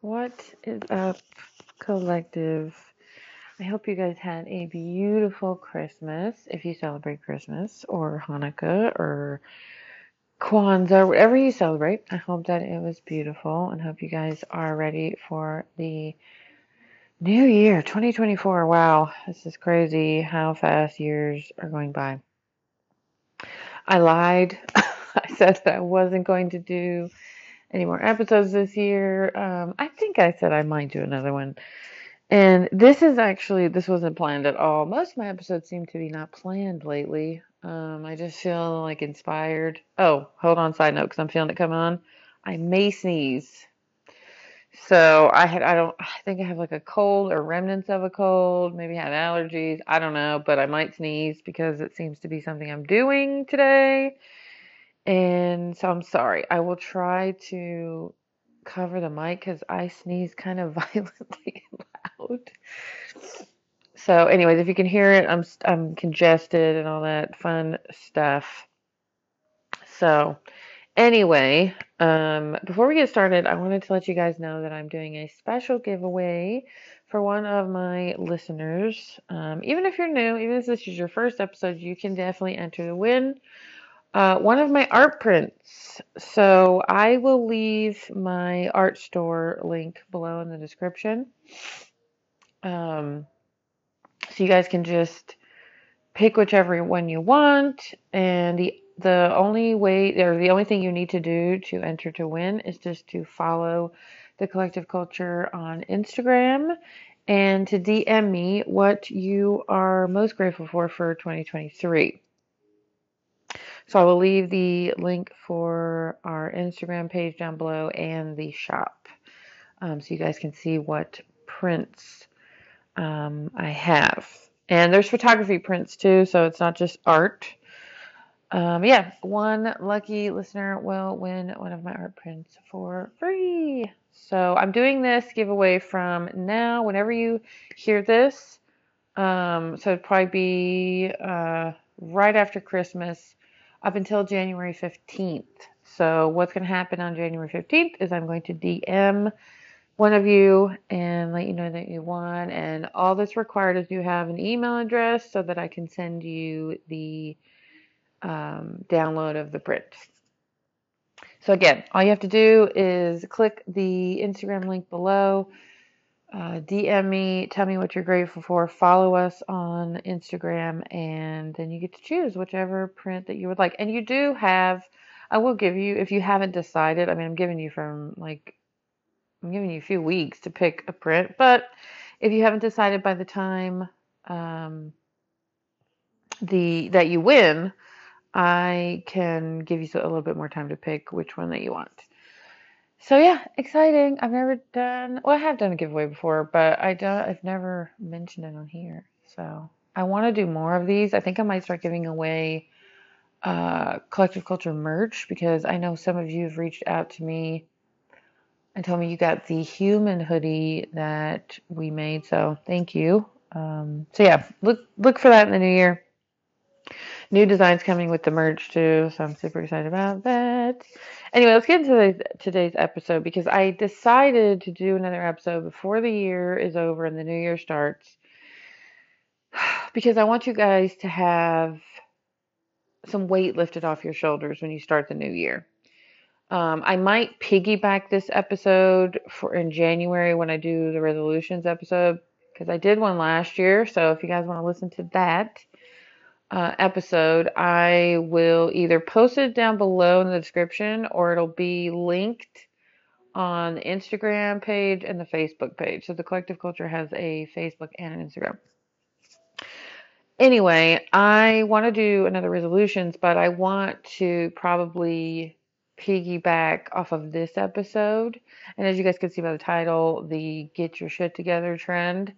What is up, collective? I hope you guys had a beautiful Christmas if you celebrate Christmas or Hanukkah or Kwanzaa, whatever you celebrate. I hope that it was beautiful and hope you guys are ready for the new year 2024. Wow, this is crazy how fast years are going by. I lied. I said that I wasn't going to do any more episodes this year. Um, I think I said I might do another one. And this is actually, this wasn't planned at all. Most of my episodes seem to be not planned lately. Um, I just feel like inspired. Oh, hold on, side note, because I'm feeling it coming on. I may sneeze. So I had, I don't, I think I have like a cold or remnants of a cold, maybe had allergies. I don't know, but I might sneeze because it seems to be something I'm doing today. And so I'm sorry. I will try to cover the mic because I sneeze kind of violently loud. So, anyways, if you can hear it, I'm I'm congested and all that fun stuff. So, anyway, um, before we get started, I wanted to let you guys know that I'm doing a special giveaway for one of my listeners. Um, even if you're new, even if this is your first episode, you can definitely enter to win uh, one of my art prints. So I will leave my art store link below in the description. Um, so you guys can just pick whichever one you want, and the the only way or the only thing you need to do to enter to win is just to follow the collective culture on Instagram and to DM me what you are most grateful for for 2023. So I will leave the link for our Instagram page down below and the shop um, so you guys can see what prints um, I have. And there's photography prints too, so it's not just art. Um, yeah, one lucky listener will win one of my art prints for free. So I'm doing this giveaway from now, whenever you hear this. Um, so it'd probably be uh, right after Christmas up until January 15th. So, what's going to happen on January 15th is I'm going to DM one of you and let you know that you won. And all that's required is you have an email address so that I can send you the um, download of the print. So, again, all you have to do is click the Instagram link below uh, DM me, tell me what you're grateful for, follow us on Instagram, and then you get to choose whichever print that you would like. And you do have, I will give you, if you haven't decided, I mean, I'm giving you from like, I'm giving you a few weeks to pick a print, but if you haven't decided by the time um, the that you win, I can give you a little bit more time to pick which one that you want. So yeah, exciting. I've never done well, I have done a giveaway before, but I don't I've never mentioned it on here. So I want to do more of these. I think I might start giving away uh, collective culture merch because I know some of you have reached out to me and told me you got the human hoodie that we made. So thank you. Um, so yeah, look look for that in the new year. New designs coming with the merch too, so I'm super excited about that. Anyway, let's get into today's episode because I decided to do another episode before the year is over and the new year starts because I want you guys to have some weight lifted off your shoulders when you start the new year. Um, I might piggyback this episode for in January when I do the resolutions episode because I did one last year. So if you guys want to listen to that, uh, episode, I will either post it down below in the description or it'll be linked on the Instagram page and the Facebook page. So the Collective Culture has a Facebook and an Instagram. Anyway, I want to do another resolutions, but I want to probably piggyback off of this episode. And as you guys can see by the title, the Get Your Shit Together trend.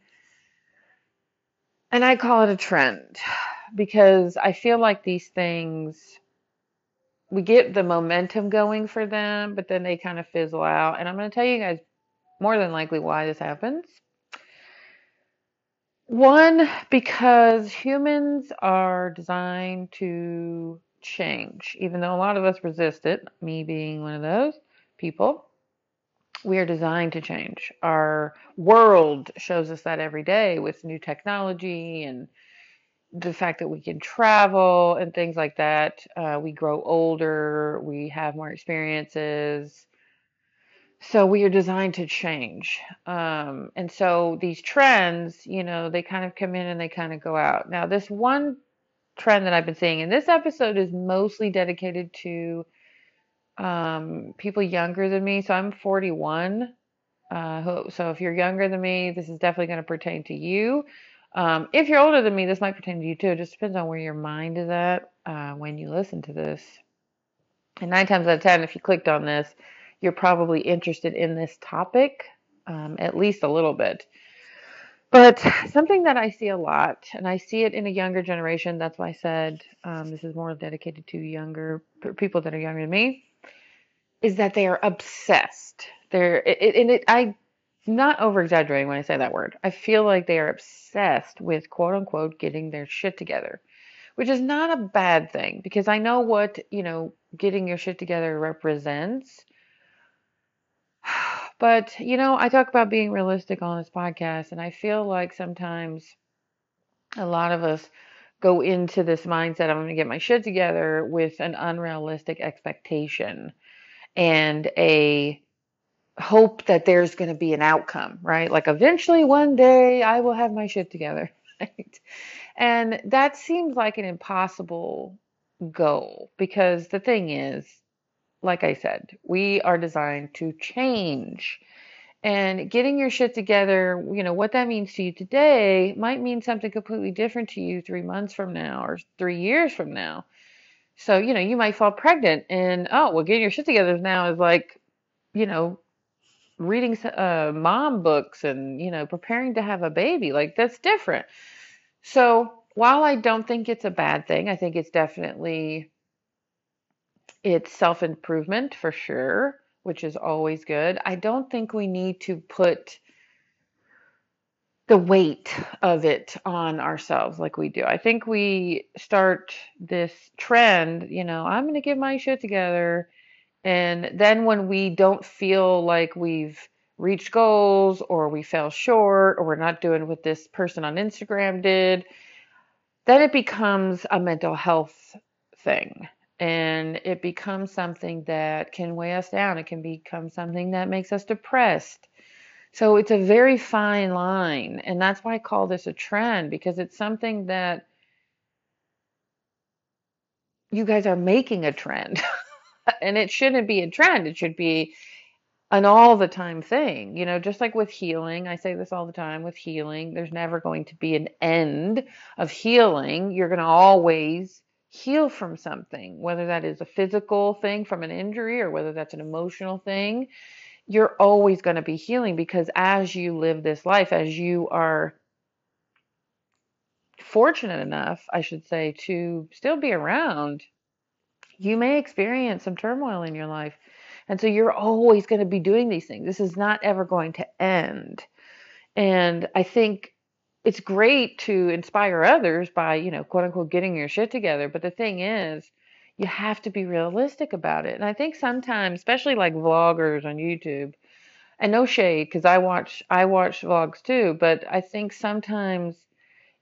And I call it a trend because I feel like these things we get the momentum going for them, but then they kind of fizzle out. And I'm going to tell you guys more than likely why this happens. One, because humans are designed to change, even though a lot of us resist it, me being one of those people. We are designed to change. Our world shows us that every day with new technology and the fact that we can travel and things like that. Uh, we grow older, we have more experiences. So we are designed to change. Um, and so these trends, you know, they kind of come in and they kind of go out. Now, this one trend that I've been seeing, and this episode is mostly dedicated to um, people younger than me. So I'm 41. Uh, so if you're younger than me, this is definitely going to pertain to you. Um, if you're older than me, this might pertain to you too. It just depends on where your mind is at uh, when you listen to this. And nine times out of ten, if you clicked on this, you're probably interested in this topic, um, at least a little bit. But something that I see a lot, and I see it in a younger generation, that's why I said um, this is more dedicated to younger people that are younger than me, is that they are obsessed. They're, it, and it, I not over exaggerating when I say that word. I feel like they are obsessed with quote unquote getting their shit together, which is not a bad thing because I know what, you know, getting your shit together represents. But, you know, I talk about being realistic on this podcast, and I feel like sometimes a lot of us go into this mindset I'm going to get my shit together with an unrealistic expectation and a hope that there's going to be an outcome, right? Like eventually one day I will have my shit together, right? And that seems like an impossible goal because the thing is, like I said, we are designed to change. And getting your shit together, you know, what that means to you today might mean something completely different to you three months from now or three years from now. So, you know, you might fall pregnant and, oh, well, getting your shit together now is like, you know, reading uh, mom books and you know preparing to have a baby like that's different. So while i don't think it's a bad thing i think it's definitely it's self-improvement for sure which is always good. I don't think we need to put the weight of it on ourselves like we do. I think we start this trend you know i'm going to get my shit together and then when we don't feel like we've reached goals or we fell short or we're not doing what this person on Instagram did, then it becomes a mental health thing. And it becomes something that can weigh us down. It can become something that makes us depressed. So it's a very fine line. And that's why I call this a trend because it's something that you guys are making a trend. and it shouldn't be a trend. It should be an all the time thing. You know, just like with healing, I say this all the time with healing, there's never going to be an end of healing. You're going to always heal from something, whether that is a physical thing from an injury or whether that's an emotional thing. You're always going to be healing because as you live this life, as you are fortunate enough, I should say, to still be around you may experience some turmoil in your life. And so you're always going to be doing these things. This is not ever going to end. And I think it's great to inspire others by, you know, quote unquote, getting your shit together. But the thing is, you have to be realistic about it. And I think sometimes, especially like vloggers on YouTube, and no shade because I watch I watch vlogs too, but I think sometimes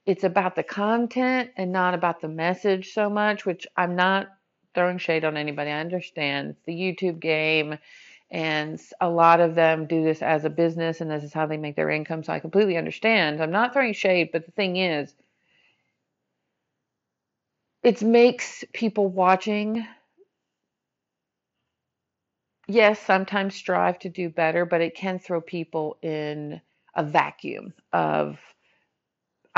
it's about the content and not about the message so much, which I'm not throwing shade on anybody. I understand it's the YouTube game, and a lot of them do this as a business, and this is how they make their income. So I completely understand. I'm not throwing shade, but the thing is, it makes people watching. Yes, sometimes strive to do better, but it can throw people in a vacuum of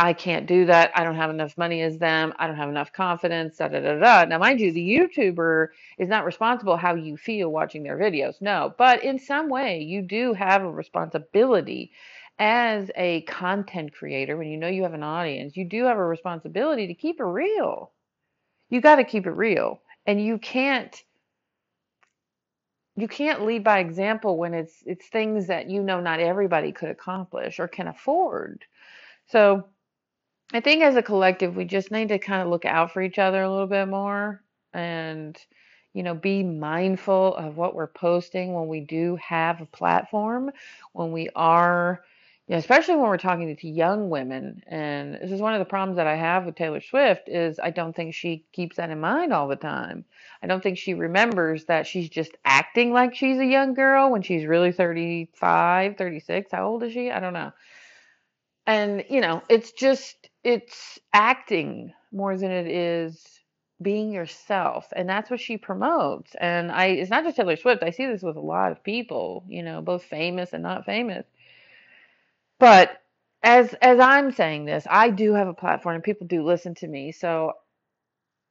I can't do that. I don't have enough money as them. I don't have enough confidence. Da da da da. Now, mind you, the YouTuber is not responsible how you feel watching their videos. No, but in some way, you do have a responsibility as a content creator. When you know you have an audience, you do have a responsibility to keep it real. You got to keep it real, and you can't you can't lead by example when it's it's things that you know not everybody could accomplish or can afford. So I think as a collective, we just need to kind of look out for each other a little bit more. And, you know, be mindful of what we're posting when we do have a platform, when we are, you know, especially when we're talking to young women. And this is one of the problems that I have with Taylor Swift is I don't think she keeps that in mind all the time. I don't think she remembers that she's just acting like she's a young girl when she's really 35, 36. How old is she? I don't know. And, you know, it's just, it's acting more than it is being yourself and that's what she promotes and i it's not just taylor swift i see this with a lot of people you know both famous and not famous. But as as i'm saying this i do have a platform and people do listen to me so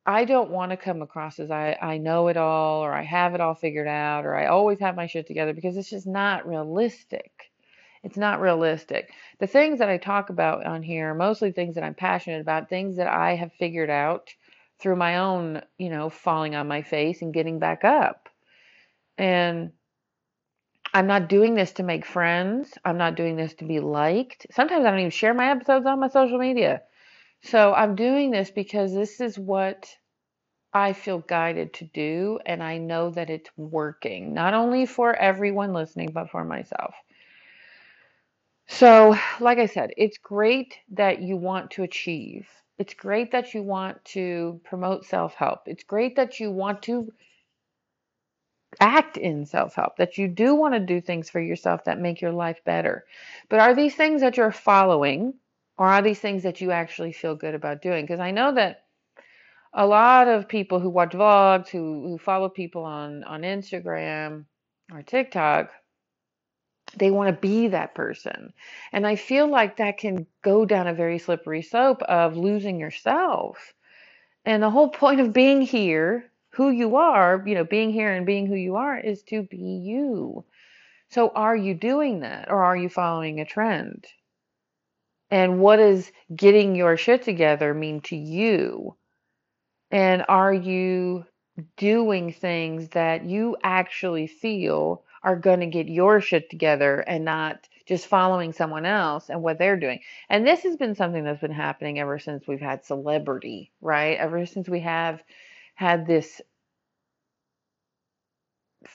i don't want to come across as i i know it all or i have it all figured out or i always have my shit together because it's just not realistic it's not realistic. The things that I talk about on here, are mostly things that I'm passionate about, things that I have figured out through my own, you know, falling on my face and getting back up. And I'm not doing this to make friends. I'm not doing this to be liked. Sometimes I don't even share my episodes on my social media. So I'm doing this because this is what I feel guided to do. And I know that it's working, not only for everyone listening, but for myself. So, like I said, it's great that you want to achieve. It's great that you want to promote self help. It's great that you want to act in self help, that you do want to do things for yourself that make your life better. But are these things that you're following, or are these things that you actually feel good about doing? Because I know that a lot of people who watch vlogs, who, who follow people on, on Instagram or TikTok, they want to be that person. And I feel like that can go down a very slippery slope of losing yourself. And the whole point of being here, who you are, you know, being here and being who you are is to be you. So are you doing that or are you following a trend? And what does getting your shit together mean to you? And are you doing things that you actually feel are going to get your shit together and not just following someone else and what they're doing. And this has been something that's been happening ever since we've had celebrity, right? Ever since we have had this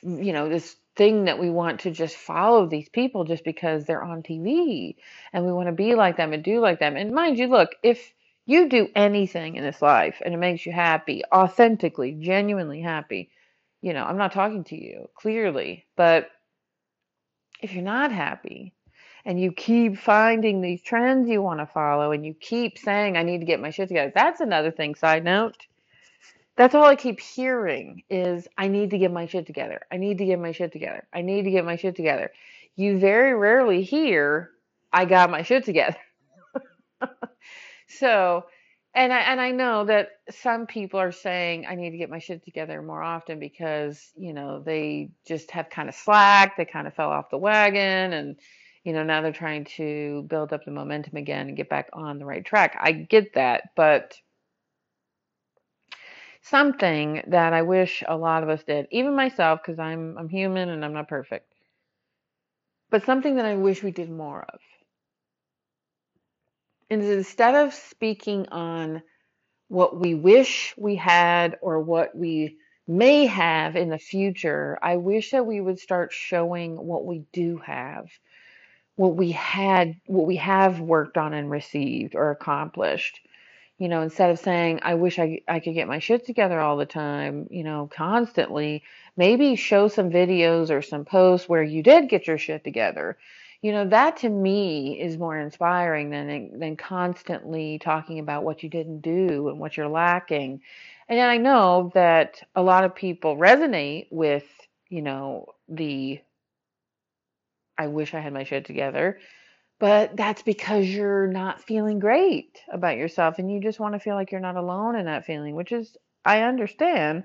you know, this thing that we want to just follow these people just because they're on TV and we want to be like them and do like them. And mind you, look, if you do anything in this life and it makes you happy, authentically, genuinely happy, you know, I'm not talking to you clearly, but if you're not happy and you keep finding these trends you want to follow and you keep saying, I need to get my shit together, that's another thing. Side note. That's all I keep hearing is I need to get my shit together. I need to get my shit together. I need to get my shit together. You very rarely hear I got my shit together. so and I and I know that some people are saying I need to get my shit together more often because you know they just have kind of slacked, they kind of fell off the wagon, and you know now they're trying to build up the momentum again and get back on the right track. I get that, but something that I wish a lot of us did, even myself, because I'm I'm human and I'm not perfect, but something that I wish we did more of and instead of speaking on what we wish we had or what we may have in the future, I wish that we would start showing what we do have, what we had, what we have worked on and received or accomplished. You know, instead of saying, I wish I, I could get my shit together all the time, you know, constantly, maybe show some videos or some posts where you did get your shit together you know that to me is more inspiring than than constantly talking about what you didn't do and what you're lacking. And i know that a lot of people resonate with you know the i wish i had my shit together but that's because you're not feeling great about yourself and you just want to feel like you're not alone in that feeling which is i understand.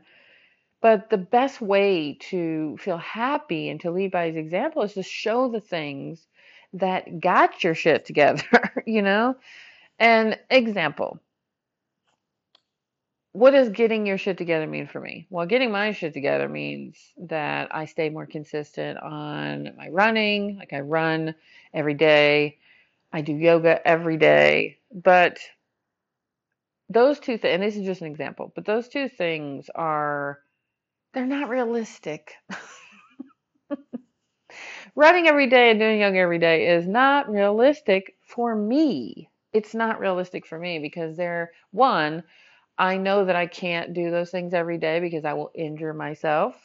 But the best way to feel happy and to lead by his example is to show the things that got your shit together, you know? An example. What does getting your shit together mean for me? Well, getting my shit together means that I stay more consistent on my running. Like I run every day. I do yoga every day. But those two things, and this is just an example, but those two things are they're not realistic. Running every day and doing yoga every day is not realistic for me. It's not realistic for me because there one, I know that I can't do those things every day because I will injure myself.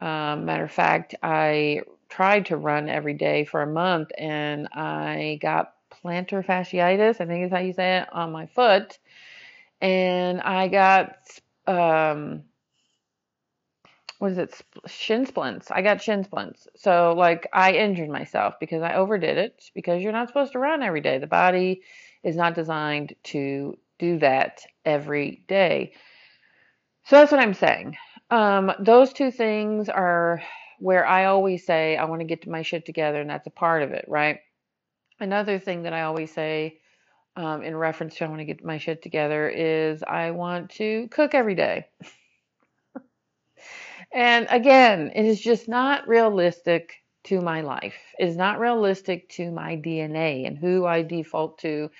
Um, matter of fact, I tried to run every day for a month and I got plantar fasciitis, I think is how you say it, on my foot. And I got, um, what is it, shin splints. I got shin splints. So, like, I injured myself because I overdid it because you're not supposed to run every day. The body is not designed to do that every day. So, that's what I'm saying. Um, those two things are where I always say I want to get my shit together, and that's a part of it, right? Another thing that I always say um, in reference to I want to get my shit together is I want to cook every day. and again, it is just not realistic to my life. It is not realistic to my DNA and who I default to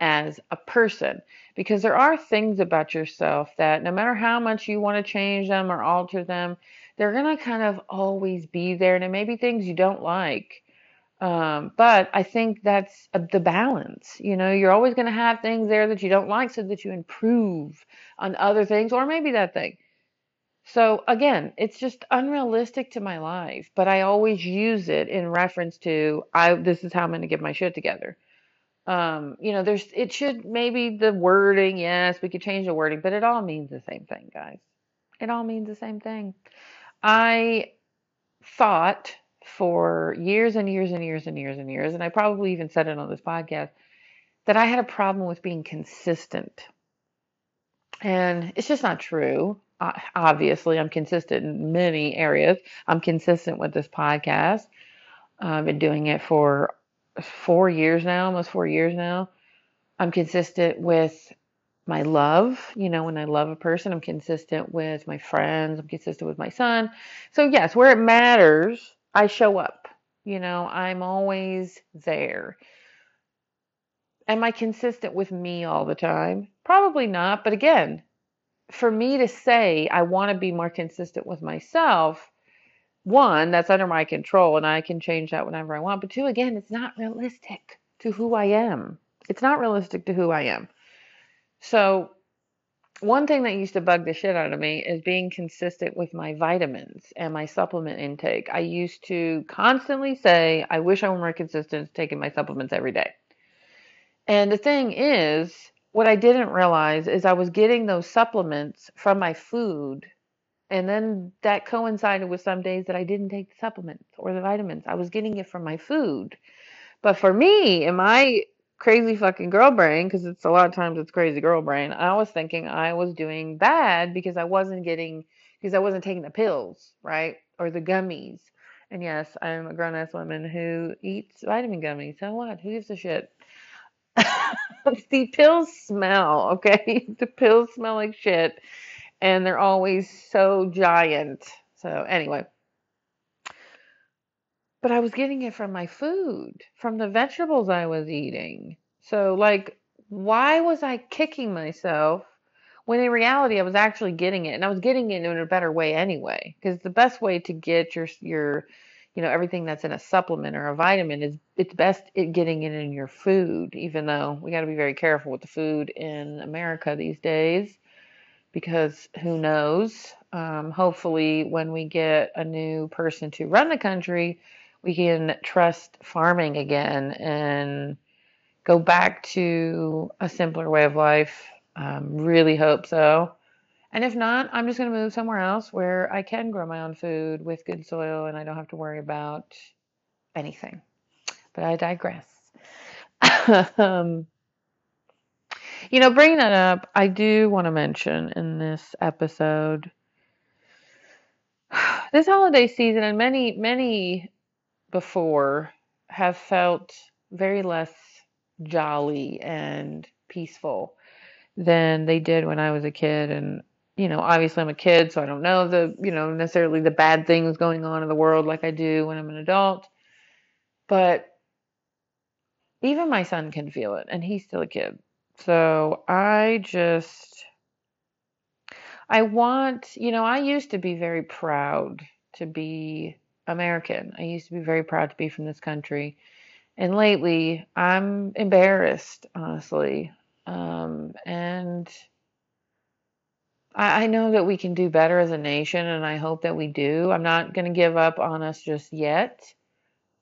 as a person because there are things about yourself that no matter how much you want to change them or alter them, they're going to kind of always be there. And it may be things you don't like. Um, but I think that's the balance. You know, you're always going to have things there that you don't like so that you improve on other things or maybe that thing. So again, it's just unrealistic to my life, but I always use it in reference to I this is how I'm going to get my shit together. Um, you know, there's it should maybe the wording, yes, we could change the wording, but it all means the same thing, guys. It all means the same thing. I thought for years and years and years and years and years, and I probably even said it on this podcast, that I had a problem with being consistent. And it's just not true. Obviously, I'm consistent in many areas. I'm consistent with this podcast. I've been doing it for four years now, almost four years now. I'm consistent with my love. You know, when I love a person, I'm consistent with my friends, I'm consistent with my son. So, yes, where it matters, I show up. You know, I'm always there. Am I consistent with me all the time? Probably not. But again, for me to say I want to be more consistent with myself, one, that's under my control and I can change that whenever I want. But two, again, it's not realistic to who I am. It's not realistic to who I am. So, one thing that used to bug the shit out of me is being consistent with my vitamins and my supplement intake. I used to constantly say, I wish I were more consistent taking my supplements every day. And the thing is, what I didn't realize is I was getting those supplements from my food. And then that coincided with some days that I didn't take the supplements or the vitamins. I was getting it from my food. But for me, in my crazy fucking girl brain because it's a lot of times it's crazy girl brain. I was thinking I was doing bad because I wasn't getting because I wasn't taking the pills, right? Or the gummies. And yes, I'm a grown ass woman who eats vitamin gummies. So what? Who gives a shit? the pills smell, okay? The pills smell like shit and they're always so giant. So anyway, but I was getting it from my food, from the vegetables I was eating. So, like, why was I kicking myself when in reality I was actually getting it and I was getting it in a better way anyway? Because the best way to get your, your, you know, everything that's in a supplement or a vitamin is it's best getting it in your food, even though we got to be very careful with the food in America these days because who knows? Um, hopefully, when we get a new person to run the country, we can trust farming again and go back to a simpler way of life. Um, really hope so. And if not, I'm just going to move somewhere else where I can grow my own food with good soil and I don't have to worry about anything. But I digress. um, you know, bringing that up, I do want to mention in this episode this holiday season and many, many before have felt very less jolly and peaceful than they did when I was a kid. And, you know, obviously I'm a kid, so I don't know the, you know, necessarily the bad things going on in the world like I do when I'm an adult. But even my son can feel it, and he's still a kid. So I just, I want, you know, I used to be very proud to be American. I used to be very proud to be from this country. And lately, I'm embarrassed, honestly. Um, and I, I know that we can do better as a nation, and I hope that we do. I'm not going to give up on us just yet,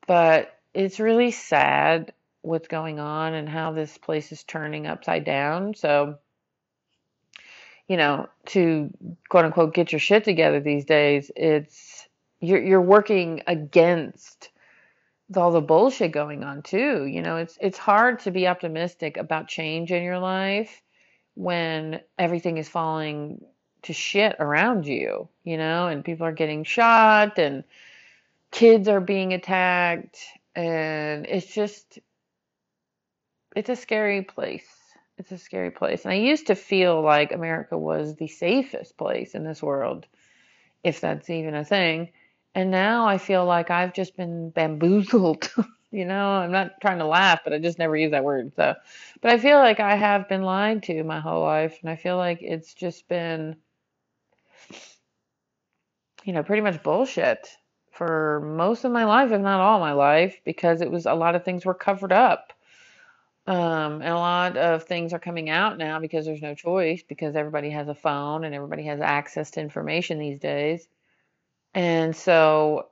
but it's really sad what's going on and how this place is turning upside down. So, you know, to quote unquote get your shit together these days, it's you're you're working against all the bullshit going on too. You know, it's it's hard to be optimistic about change in your life when everything is falling to shit around you, you know, and people are getting shot and kids are being attacked and it's just it's a scary place. It's a scary place. And I used to feel like America was the safest place in this world, if that's even a thing. And now I feel like I've just been bamboozled. you know, I'm not trying to laugh, but I just never use that word. So, but I feel like I have been lied to my whole life. And I feel like it's just been, you know, pretty much bullshit for most of my life, if not all my life, because it was a lot of things were covered up. Um, and a lot of things are coming out now because there's no choice, because everybody has a phone and everybody has access to information these days. And so,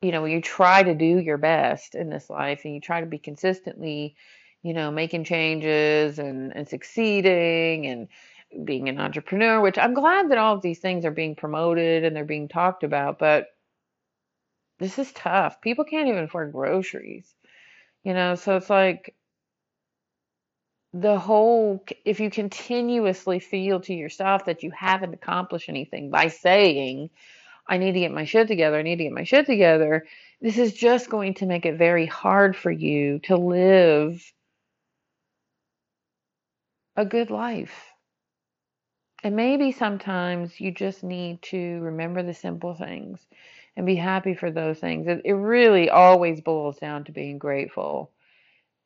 you know, you try to do your best in this life and you try to be consistently, you know, making changes and, and succeeding and being an entrepreneur, which I'm glad that all of these things are being promoted and they're being talked about, but this is tough. People can't even afford groceries, you know, so it's like the whole, if you continuously feel to yourself that you haven't accomplished anything by saying, I need to get my shit together, I need to get my shit together, this is just going to make it very hard for you to live a good life. And maybe sometimes you just need to remember the simple things and be happy for those things. It, it really always boils down to being grateful.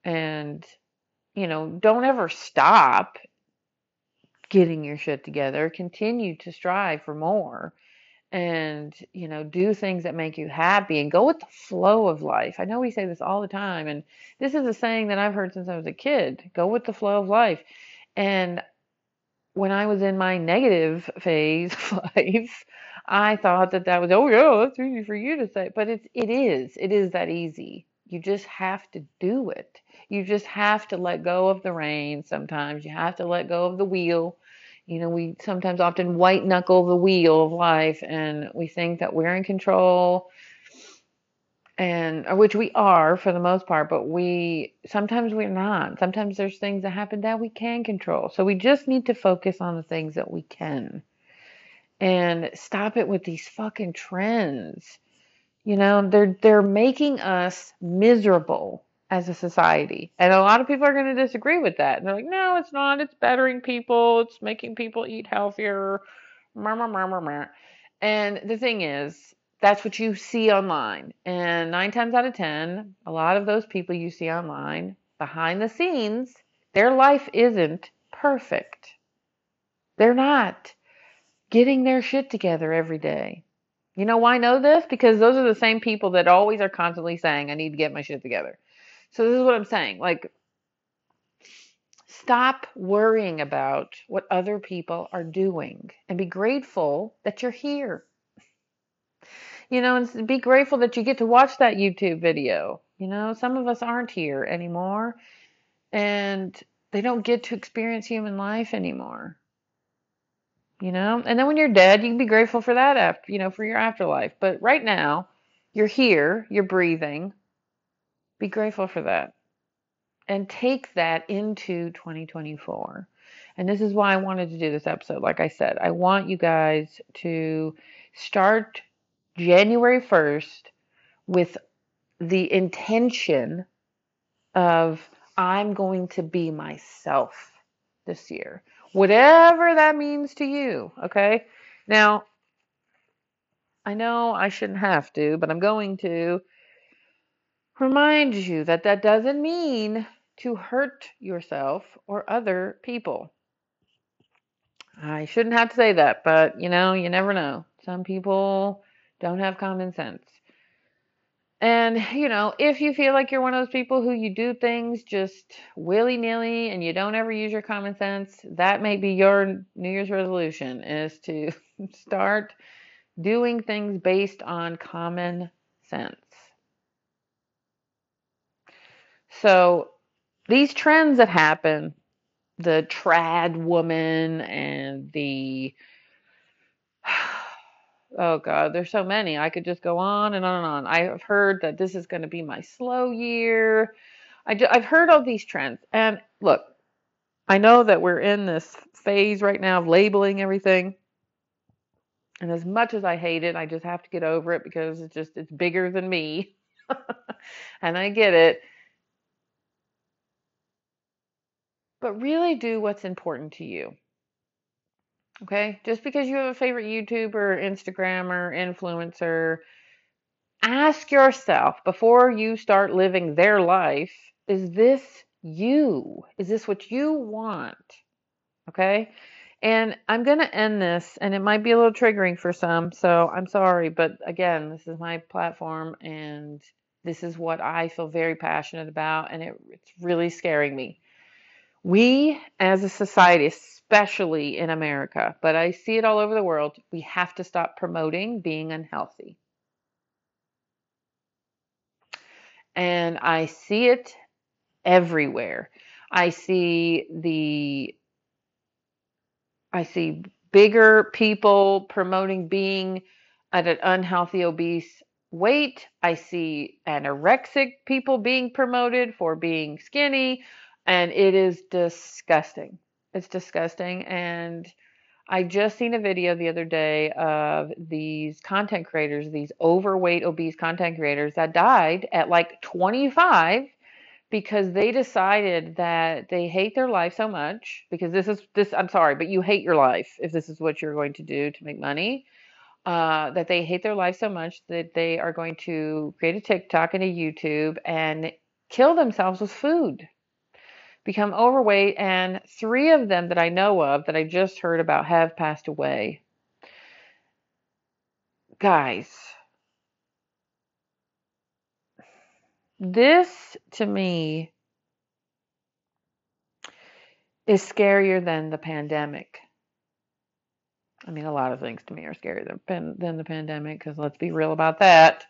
And, you know, don't ever stop getting your shit together. Continue to strive for more and, you know, do things that make you happy and go with the flow of life. I know we say this all the time, and this is a saying that I've heard since I was a kid go with the flow of life. And when I was in my negative phase of life, I thought that that was, oh, yeah, that's easy for you to say. But it's, it is. It is that easy. You just have to do it. You just have to let go of the reins sometimes. You have to let go of the wheel. You know, we sometimes often white knuckle the wheel of life and we think that we're in control and which we are for the most part, but we sometimes we're not. Sometimes there's things that happen that we can control. So we just need to focus on the things that we can and stop it with these fucking trends. You know, they're they're making us miserable as a society. And a lot of people are going to disagree with that. And they're like, no, it's not. It's bettering people. It's making people eat healthier. And the thing is, that's what you see online. And nine times out of 10, a lot of those people you see online, behind the scenes, their life isn't perfect. They're not getting their shit together every day. You know why I know this? Because those are the same people that always are constantly saying, I need to get my shit together. So this is what I'm saying. Like, stop worrying about what other people are doing and be grateful that you're here. You know, and be grateful that you get to watch that YouTube video. You know, some of us aren't here anymore and they don't get to experience human life anymore. You know, and then when you're dead, you can be grateful for that after, you know, for your afterlife. But right now, you're here, you're breathing, be grateful for that and take that into 2024. And this is why I wanted to do this episode. Like I said, I want you guys to start January 1st with the intention of I'm going to be myself this year. Whatever that means to you, okay? Now, I know I shouldn't have to, but I'm going to remind you that that doesn't mean to hurt yourself or other people. I shouldn't have to say that, but you know, you never know. Some people don't have common sense. And, you know, if you feel like you're one of those people who you do things just willy nilly and you don't ever use your common sense, that may be your New Year's resolution is to start doing things based on common sense. So, these trends that happen, the trad woman and the Oh God, there's so many. I could just go on and on and on. I've heard that this is going to be my slow year. I have heard all these trends. And look, I know that we're in this phase right now of labeling everything. And as much as I hate it, I just have to get over it because it's just it's bigger than me. and I get it. But really do what's important to you. Okay? Just because you have a favorite YouTuber, Instagrammer, influencer, ask yourself before you start living their life is this you? Is this what you want? Okay? And I'm going to end this, and it might be a little triggering for some, so I'm sorry. But again, this is my platform, and this is what I feel very passionate about, and it, it's really scaring me. We as a society, especially in America, but I see it all over the world, we have to stop promoting being unhealthy. And I see it everywhere. I see the I see bigger people promoting being at an unhealthy obese weight. I see anorexic people being promoted for being skinny and it is disgusting. It's disgusting. And I just seen a video the other day of these content creators, these overweight, obese content creators that died at like 25 because they decided that they hate their life so much because this is this I'm sorry, but you hate your life if this is what you're going to do to make money. Uh, that they hate their life so much that they are going to create a TikTok and a YouTube and kill themselves with food become overweight, and three of them that I know of that I just heard about have passed away. Guys, this to me is scarier than the pandemic. I mean, a lot of things to me are scarier than, than the pandemic because let's be real about that.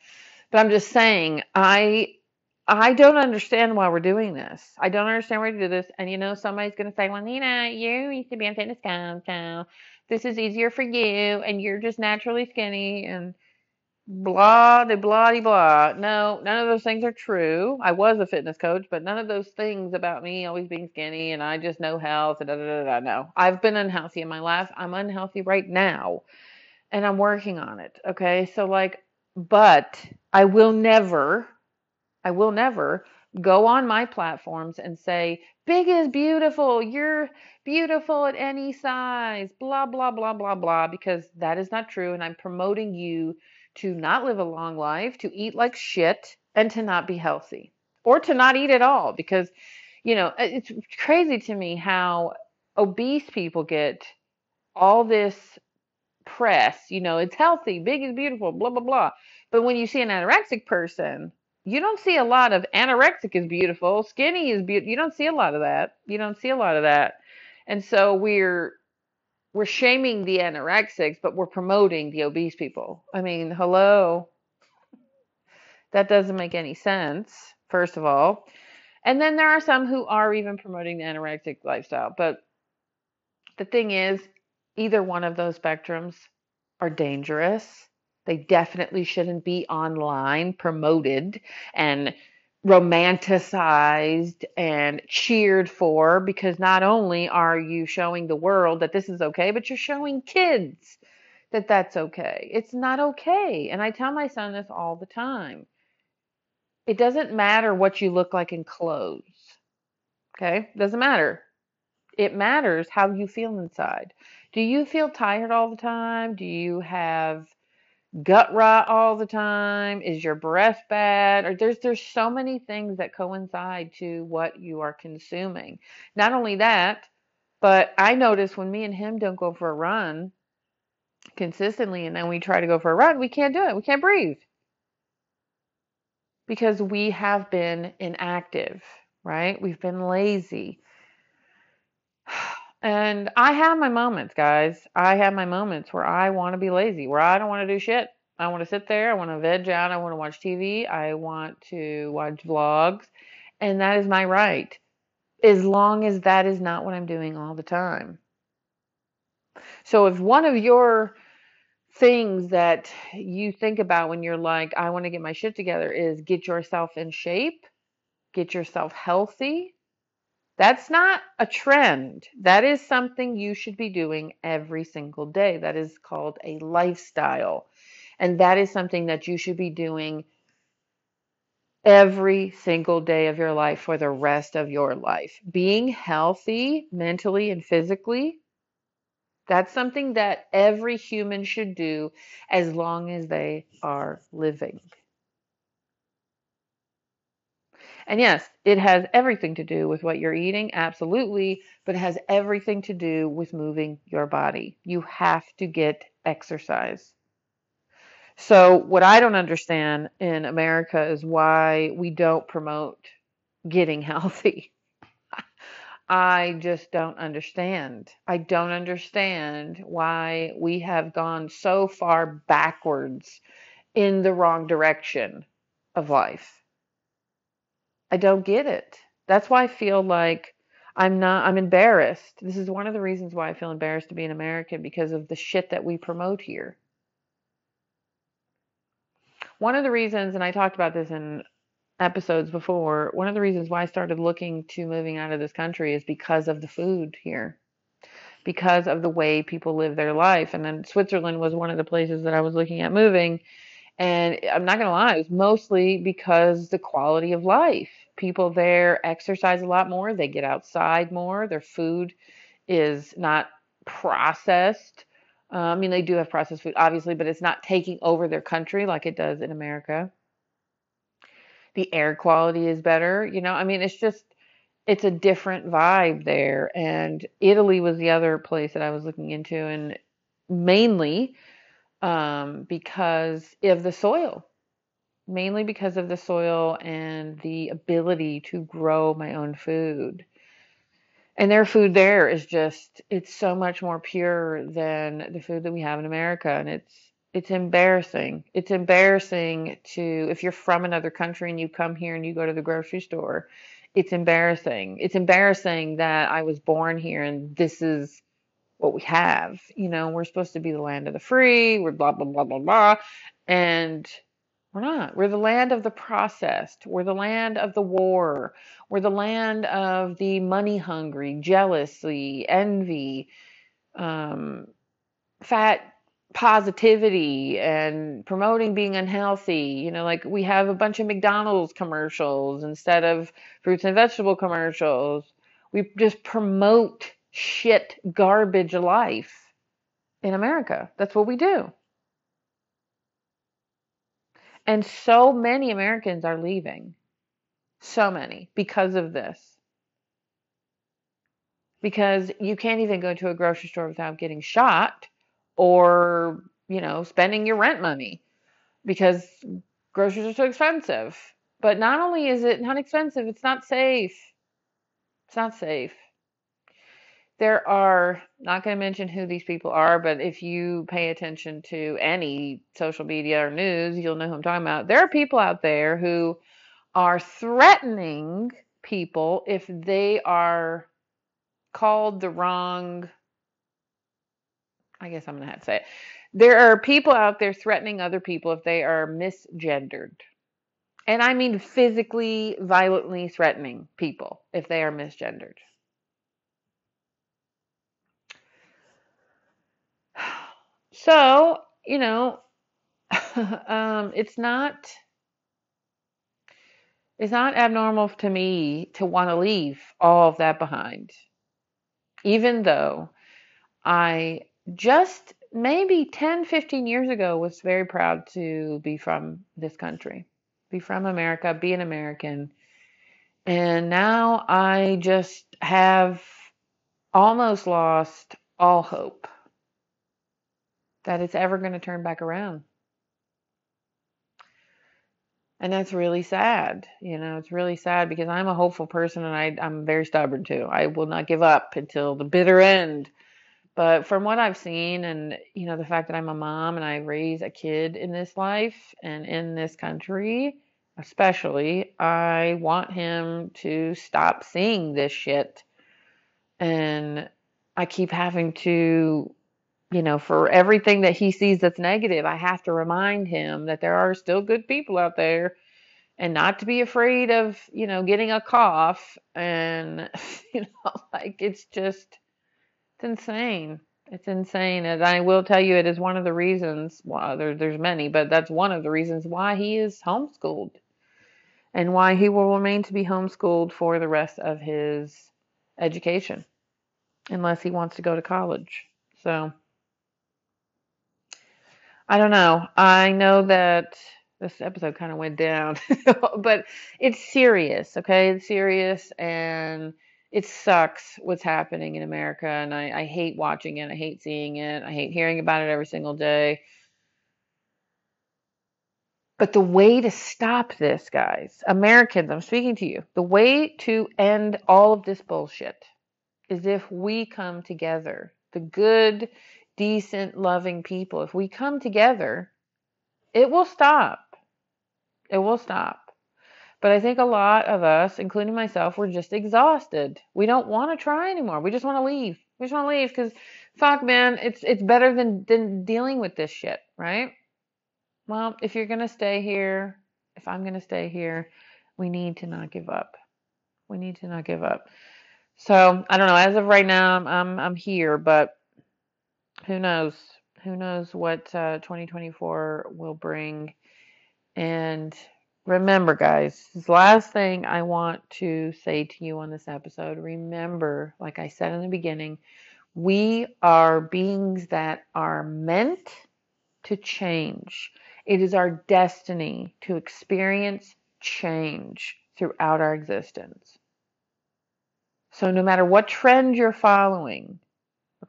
But I'm just saying, I I don't understand why we're doing this. I don't understand why we do this. And you know, somebody's going to say, well, Nina, you used to be on fitness so this is easier for you, and you're just naturally skinny, and blah, de blah, de blah. No, none of those things are true. I was a fitness coach, but none of those things about me always being skinny and I just know health da da da da. No, I've been unhealthy in my life. I'm unhealthy right now, and I'm working on it. Okay, so like, but I will never I will never go on my platforms and say, big is beautiful, you're beautiful at any size, blah, blah, blah, blah, blah, because that is not true. And I'm promoting you to not live a long life, to eat like shit, and to not be healthy or to not eat at all. Because, you know, it's crazy to me how obese people get all this press, you know, it's healthy, big is beautiful, blah, blah, blah. But when you see an anorexic person, you don't see a lot of anorexic is beautiful, skinny is beautiful. You don't see a lot of that. You don't see a lot of that. And so we're we're shaming the anorexics, but we're promoting the obese people. I mean, hello. That doesn't make any sense, first of all. And then there are some who are even promoting the anorexic lifestyle. But the thing is, either one of those spectrums are dangerous they definitely shouldn't be online promoted and romanticized and cheered for because not only are you showing the world that this is okay, but you're showing kids that that's okay. It's not okay. And I tell my son this all the time. It doesn't matter what you look like in clothes. Okay? Doesn't matter. It matters how you feel inside. Do you feel tired all the time? Do you have gut rot all the time? Is your breath bad? Or there's there's so many things that coincide to what you are consuming. Not only that, But I notice when me and him don't go for a run consistently and then we try to go for a run, we can't do it. We can't breathe because we have been inactive, right? We've been lazy. And I have my moments, guys. I have my moments where I want to be lazy, where I don't want to do shit. I want to sit there. I want to veg out. I want to watch TV. I want to watch vlogs. And that is my right, as long as that is not what I'm doing all the time. So if one of your things that you think about when you're like, I want to get my shit together is get yourself in shape, get yourself healthy, that's not a trend. That is something you should be doing every single day. That is called a lifestyle. And that is something that you should be doing every single day of your life for the rest of your life. Being healthy mentally and physically, that's something that every human should do as long as they are living. And yes, it has everything to do with what you're eating, absolutely, but it has everything to do with moving your body. You have to get exercise. So, what I don't understand in America is why we don't promote getting healthy. I just don't understand. I don't understand why we have gone so far backwards in the wrong direction of life. I don't get it. That's why I feel like I'm not, I'm embarrassed. This is one of the reasons why I feel embarrassed to be an American because of the shit that we promote here. One of the reasons, and I talked about this in episodes before, one of the reasons why I started looking to moving out of this country is because of the food here, because of the way people live their life. And then Switzerland was one of the places that I was looking at moving. And I'm not going to lie, it was mostly because the quality of life people there exercise a lot more, they get outside more, their food is not processed. Uh, I mean, they do have processed food, obviously, but it's not taking over their country like it does in America. The air quality is better. You know, I mean, it's just, it's a different vibe there. And Italy was the other place that I was looking into, and mainly um, because of the soil mainly because of the soil and the ability to grow my own food. And their food there is just it's so much more pure than the food that we have in America and it's it's embarrassing. It's embarrassing to if you're from another country and you come here and you go to the grocery store. It's embarrassing. It's embarrassing that I was born here and this is what we have. You know, we're supposed to be the land of the free. We're blah blah blah blah blah. And we're not. We're the land of the processed. We're the land of the war. We're the land of the money hungry, jealousy, envy, um, fat positivity, and promoting being unhealthy. You know, like we have a bunch of McDonald's commercials instead of fruits and vegetable commercials. We just promote shit, garbage life in America. That's what we do. And so many Americans are leaving. So many because of this. Because you can't even go to a grocery store without getting shot or, you know, spending your rent money because groceries are so expensive. But not only is it not expensive, it's not safe. It's not safe there are not going to mention who these people are, but if you pay attention to any social media or news, you'll know who I'm talking about. There are people out there who are threatening people if they are called the wrong I guess I'm going to have to say it. There are people out there threatening other people if they are misgendered. And I mean physically, violently threatening people if they are misgendered. So, you know, um, it's not it's not abnormal to me to want to leave all of that behind. Even though I just maybe 10, 15 years ago was very proud to be from this country, be from America, be an American. And now I just have almost lost all hope that it's ever going to turn back around. And that's really sad. You know, it's really sad because I'm a hopeful person and I, I'm very stubborn too. I will not give up until the bitter end. But from what I've seen, and you know, the fact that I'm a mom and I raise a kid in this life and in this country, especially, I want him to stop seeing this shit. And I keep having to, you know, for everything that he sees that's negative, I have to remind him that there are still good people out there and not to be afraid of, you know, getting a cough. And, you know, like it's just, it's insane. It's insane. And I will tell you, it is one of the reasons, well, there, there's many, but that's one of the reasons why he is homeschooled and why he will remain to be homeschooled for the rest of his education unless he wants to go to college. So I don't know. I know that this episode kind of went down, but it's serious, okay? It's serious and it sucks what's happening in America and I, I hate watching it. I hate seeing it. I hate hearing about it every single day. But the way to stop this, guys, Americans, I'm speaking to you, the way to end all of this bullshit is if we come together, the good, decent, loving people, if we come together, it will stop. It will stop. But I think a lot of us, including myself, we're just exhausted. We don't want to try anymore. We just want to leave. We just want to leave because, fuck, man, it's it's better than than dealing with this shit, right? Well, if you're gonna stay here, if I'm gonna stay here, we need to not give up. We need to not give up. So I don't know. As of right now, I'm I'm, I'm here, but who knows? Who knows what uh, 2024 will bring? And remember, guys, this last thing I want to say to you on this episode. Remember, like I said in the beginning, we are beings that are meant to change. It is our destiny to experience change throughout our existence. So, no matter what trend you're following,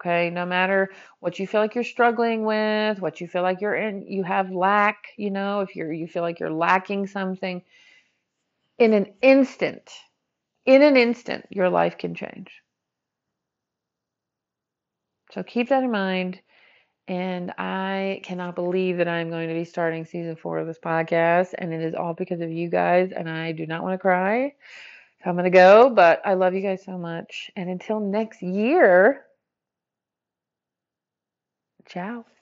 okay, no matter what you feel like you're struggling with, what you feel like you're in, you have lack, you know, if you're, you feel like you're lacking something, in an instant, in an instant, your life can change. So, keep that in mind. And I cannot believe that I'm going to be starting season four of this podcast. And it is all because of you guys. And I do not want to cry. So I'm going to go. But I love you guys so much. And until next year, ciao.